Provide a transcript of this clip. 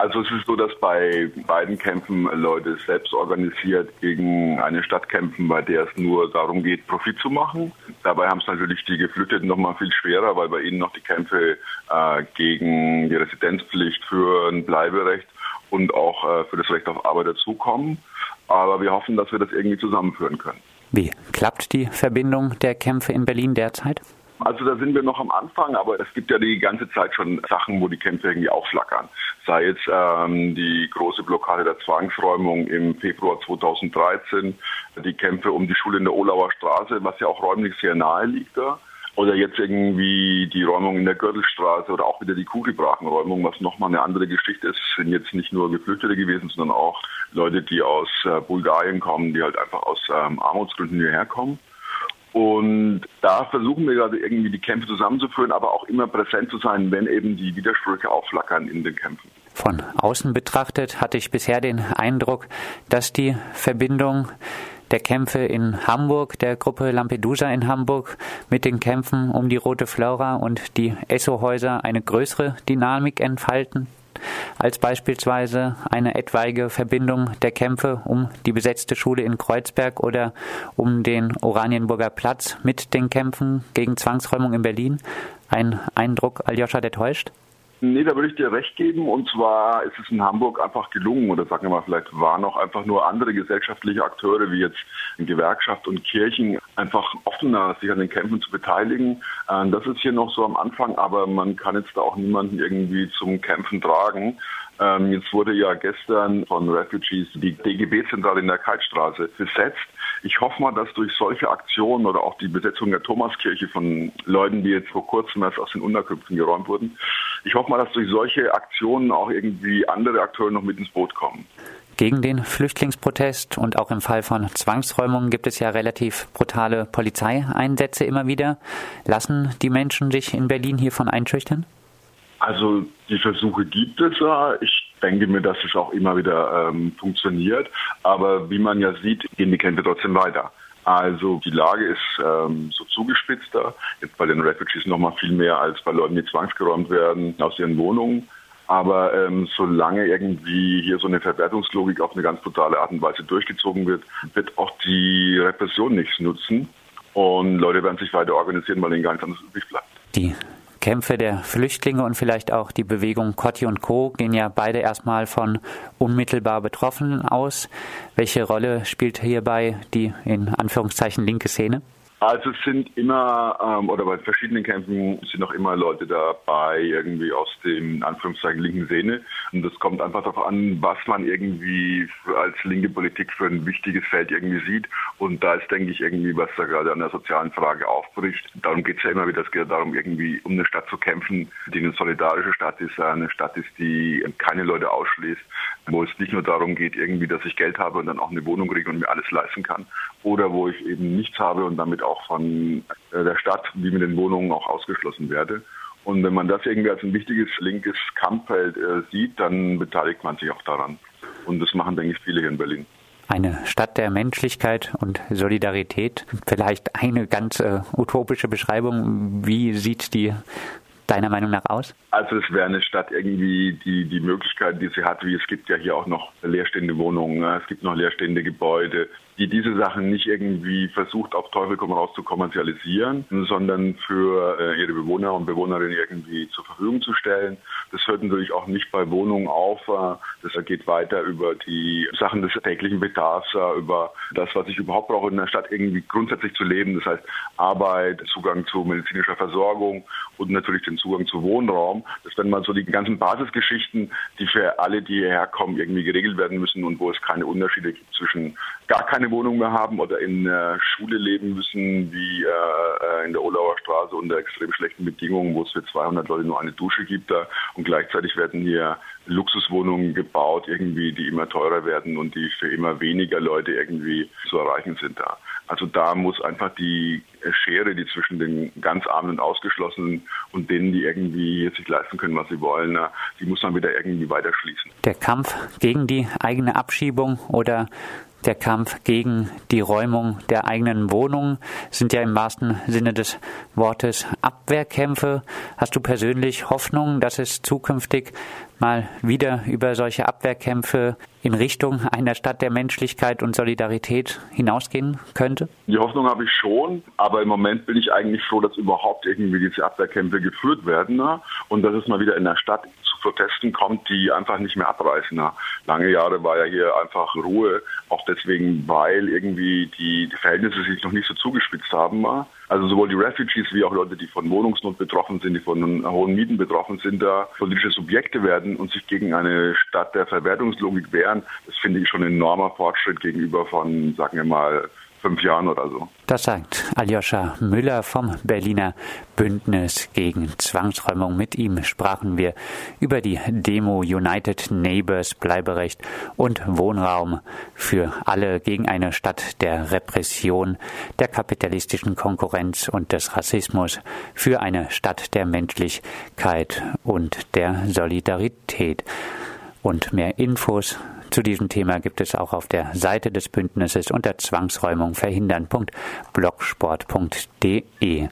Also es ist so, dass bei beiden Kämpfen Leute selbst organisiert gegen eine Stadt kämpfen, bei der es nur darum geht, Profit zu machen. Dabei haben es natürlich die Geflüchteten noch mal viel schwerer, weil bei ihnen noch die Kämpfe äh, gegen die Residenzpflicht für ein Bleiberecht und auch äh, für das Recht auf Arbeit dazukommen. Aber wir hoffen, dass wir das irgendwie zusammenführen können. Wie klappt die Verbindung der Kämpfe in Berlin derzeit? Also da sind wir noch am Anfang, aber es gibt ja die ganze Zeit schon Sachen, wo die Kämpfe irgendwie aufflackern. Sei es ähm, die große Blockade der Zwangsräumung im Februar 2013, die Kämpfe um die Schule in der Olauer Straße, was ja auch räumlich sehr nahe liegt da. Oder jetzt irgendwie die Räumung in der Gürtelstraße oder auch wieder die Kugelbrachenräumung, was nochmal eine andere Geschichte ist. Sind jetzt nicht nur Geflüchtete gewesen, sondern auch Leute, die aus äh, Bulgarien kommen, die halt einfach aus ähm, Armutsgründen hierher kommen. Und da versuchen wir gerade irgendwie die Kämpfe zusammenzuführen, aber auch immer präsent zu sein, wenn eben die Widersprüche aufflackern in den Kämpfen. Von außen betrachtet hatte ich bisher den Eindruck, dass die Verbindung der Kämpfe in Hamburg, der Gruppe Lampedusa in Hamburg, mit den Kämpfen um die Rote Flora und die Esso-Häuser eine größere Dynamik entfalten als beispielsweise eine etwaige Verbindung der Kämpfe um die besetzte Schule in Kreuzberg oder um den Oranienburger Platz mit den Kämpfen gegen Zwangsräumung in Berlin. Ein Eindruck, Aljoscha, der täuscht? Nee, da würde ich dir recht geben. Und zwar ist es in Hamburg einfach gelungen, oder sagen wir mal, vielleicht waren auch einfach nur andere gesellschaftliche Akteure, wie jetzt Gewerkschaft und Kirchen, einfach offener, sich an den Kämpfen zu beteiligen. Ähm, das ist hier noch so am Anfang, aber man kann jetzt da auch niemanden irgendwie zum Kämpfen tragen. Ähm, jetzt wurde ja gestern von Refugees die DGB-Zentrale in der Kaltstraße besetzt. Ich hoffe mal, dass durch solche Aktionen oder auch die Besetzung der Thomaskirche von Leuten, die jetzt vor kurzem erst aus den Unterkünften geräumt wurden, ich hoffe mal, dass durch solche Aktionen auch irgendwie andere Akteure noch mit ins Boot kommen. Gegen den Flüchtlingsprotest und auch im Fall von Zwangsräumungen gibt es ja relativ brutale Polizeieinsätze immer wieder. Lassen die Menschen sich in Berlin hiervon einschüchtern? Also die Versuche gibt es ja. Ich denke mir, dass es auch immer wieder ähm, funktioniert. Aber wie man ja sieht, gehen die Kämpfe trotzdem weiter. Also die Lage ist ähm, so zugespitzter, jetzt bei den Refugees noch mal viel mehr als bei Leuten, die zwangsgeräumt werden aus ihren Wohnungen. Aber ähm, solange irgendwie hier so eine Verwertungslogik auf eine ganz brutale Art und Weise durchgezogen wird, wird auch die Repression nichts nutzen. Und Leute werden sich weiter organisieren, weil ihnen gar nichts anderes übrig bleibt. Die Kämpfe der Flüchtlinge und vielleicht auch die Bewegung Kotti und Co. gehen ja beide erstmal von unmittelbar Betroffenen aus. Welche Rolle spielt hierbei die in Anführungszeichen linke Szene? Also es sind immer, ähm, oder bei verschiedenen Kämpfen sind auch immer Leute dabei, irgendwie aus dem Anführungszeichen linken Szene. Und das kommt einfach darauf an, was man irgendwie als linke Politik für ein wichtiges Feld irgendwie sieht. Und da ist, denke ich, irgendwie, was da gerade an der sozialen Frage aufbricht. Darum geht es ja immer wieder, es geht darum, irgendwie um eine Stadt zu kämpfen, die eine solidarische Stadt ist, eine Stadt ist, die keine Leute ausschließt, wo es nicht nur darum geht, irgendwie, dass ich Geld habe und dann auch eine Wohnung kriege und mir alles leisten kann, oder wo ich eben nichts habe und damit auch von äh, der Stadt wie mit den Wohnungen auch ausgeschlossen werde. Und wenn man das irgendwie als ein wichtiges linkes Kampffeld äh, sieht, dann beteiligt man sich auch daran. Und das machen, denke ich, viele hier in Berlin. Eine Stadt der Menschlichkeit und Solidarität. Vielleicht eine ganz äh, utopische Beschreibung. Wie sieht die deiner Meinung nach aus? Also es wäre eine Stadt irgendwie, die die Möglichkeit, die sie hat, wie es gibt ja hier auch noch leerstehende Wohnungen, ne? es gibt noch leerstehende Gebäude, die diese Sachen nicht irgendwie versucht, auf Teufel komm raus zu kommerzialisieren, sondern für äh, ihre Bewohner und Bewohnerinnen irgendwie zur Verfügung zu stellen. Das hört natürlich auch nicht bei Wohnungen auf. Äh, das geht weiter über die Sachen des täglichen Bedarfs, äh, über das, was ich überhaupt brauche in der Stadt irgendwie grundsätzlich zu leben. Das heißt Arbeit, Zugang zu medizinischer Versorgung und natürlich den Zugang zu Wohnraum. Das wären mal so die ganzen Basisgeschichten, die für alle, die hierher kommen, irgendwie geregelt werden müssen und wo es keine Unterschiede gibt zwischen gar keine Wohnung mehr haben oder in der Schule leben müssen, wie äh, in der Olauer Straße unter extrem schlechten Bedingungen, wo es für 200 Leute nur eine Dusche gibt. Und gleichzeitig werden hier Luxuswohnungen gebaut, irgendwie, die immer teurer werden und die für immer weniger Leute irgendwie zu erreichen sind da. Also da muss einfach die Schere, die zwischen den ganz Armen und Ausgeschlossenen und denen, die irgendwie sich leisten können, was sie wollen, die muss man wieder irgendwie weiter schließen. Der Kampf gegen die eigene Abschiebung oder Der Kampf gegen die Räumung der eigenen Wohnung sind ja im wahrsten Sinne des Wortes Abwehrkämpfe. Hast du persönlich Hoffnung, dass es zukünftig mal wieder über solche Abwehrkämpfe in Richtung einer Stadt der Menschlichkeit und Solidarität hinausgehen könnte? Die Hoffnung habe ich schon, aber im Moment bin ich eigentlich froh, dass überhaupt irgendwie diese Abwehrkämpfe geführt werden ne? und dass es mal wieder in der Stadt Protesten kommt, die einfach nicht mehr abreißen. Lange Jahre war ja hier einfach Ruhe, auch deswegen, weil irgendwie die, die Verhältnisse sich noch nicht so zugespitzt haben. Also sowohl die Refugees wie auch Leute, die von Wohnungsnot betroffen sind, die von hohen Mieten betroffen sind, da politische Subjekte werden und sich gegen eine Stadt der Verwertungslogik wehren. Das finde ich schon ein enormer Fortschritt gegenüber von, sagen wir mal, fünf Jahren oder so. Das sagt Aljoscha Müller vom Berliner Bündnis gegen Zwangsräumung. Mit ihm sprachen wir über die Demo United Neighbors Bleiberecht und Wohnraum für alle gegen eine Stadt der Repression, der kapitalistischen Konkurrenz und des Rassismus, für eine Stadt der Menschlichkeit und der Solidarität. Und mehr Infos zu diesem Thema gibt es auch auf der Seite des Bündnisses unter Zwangsräumung verhindern.blogsport.de.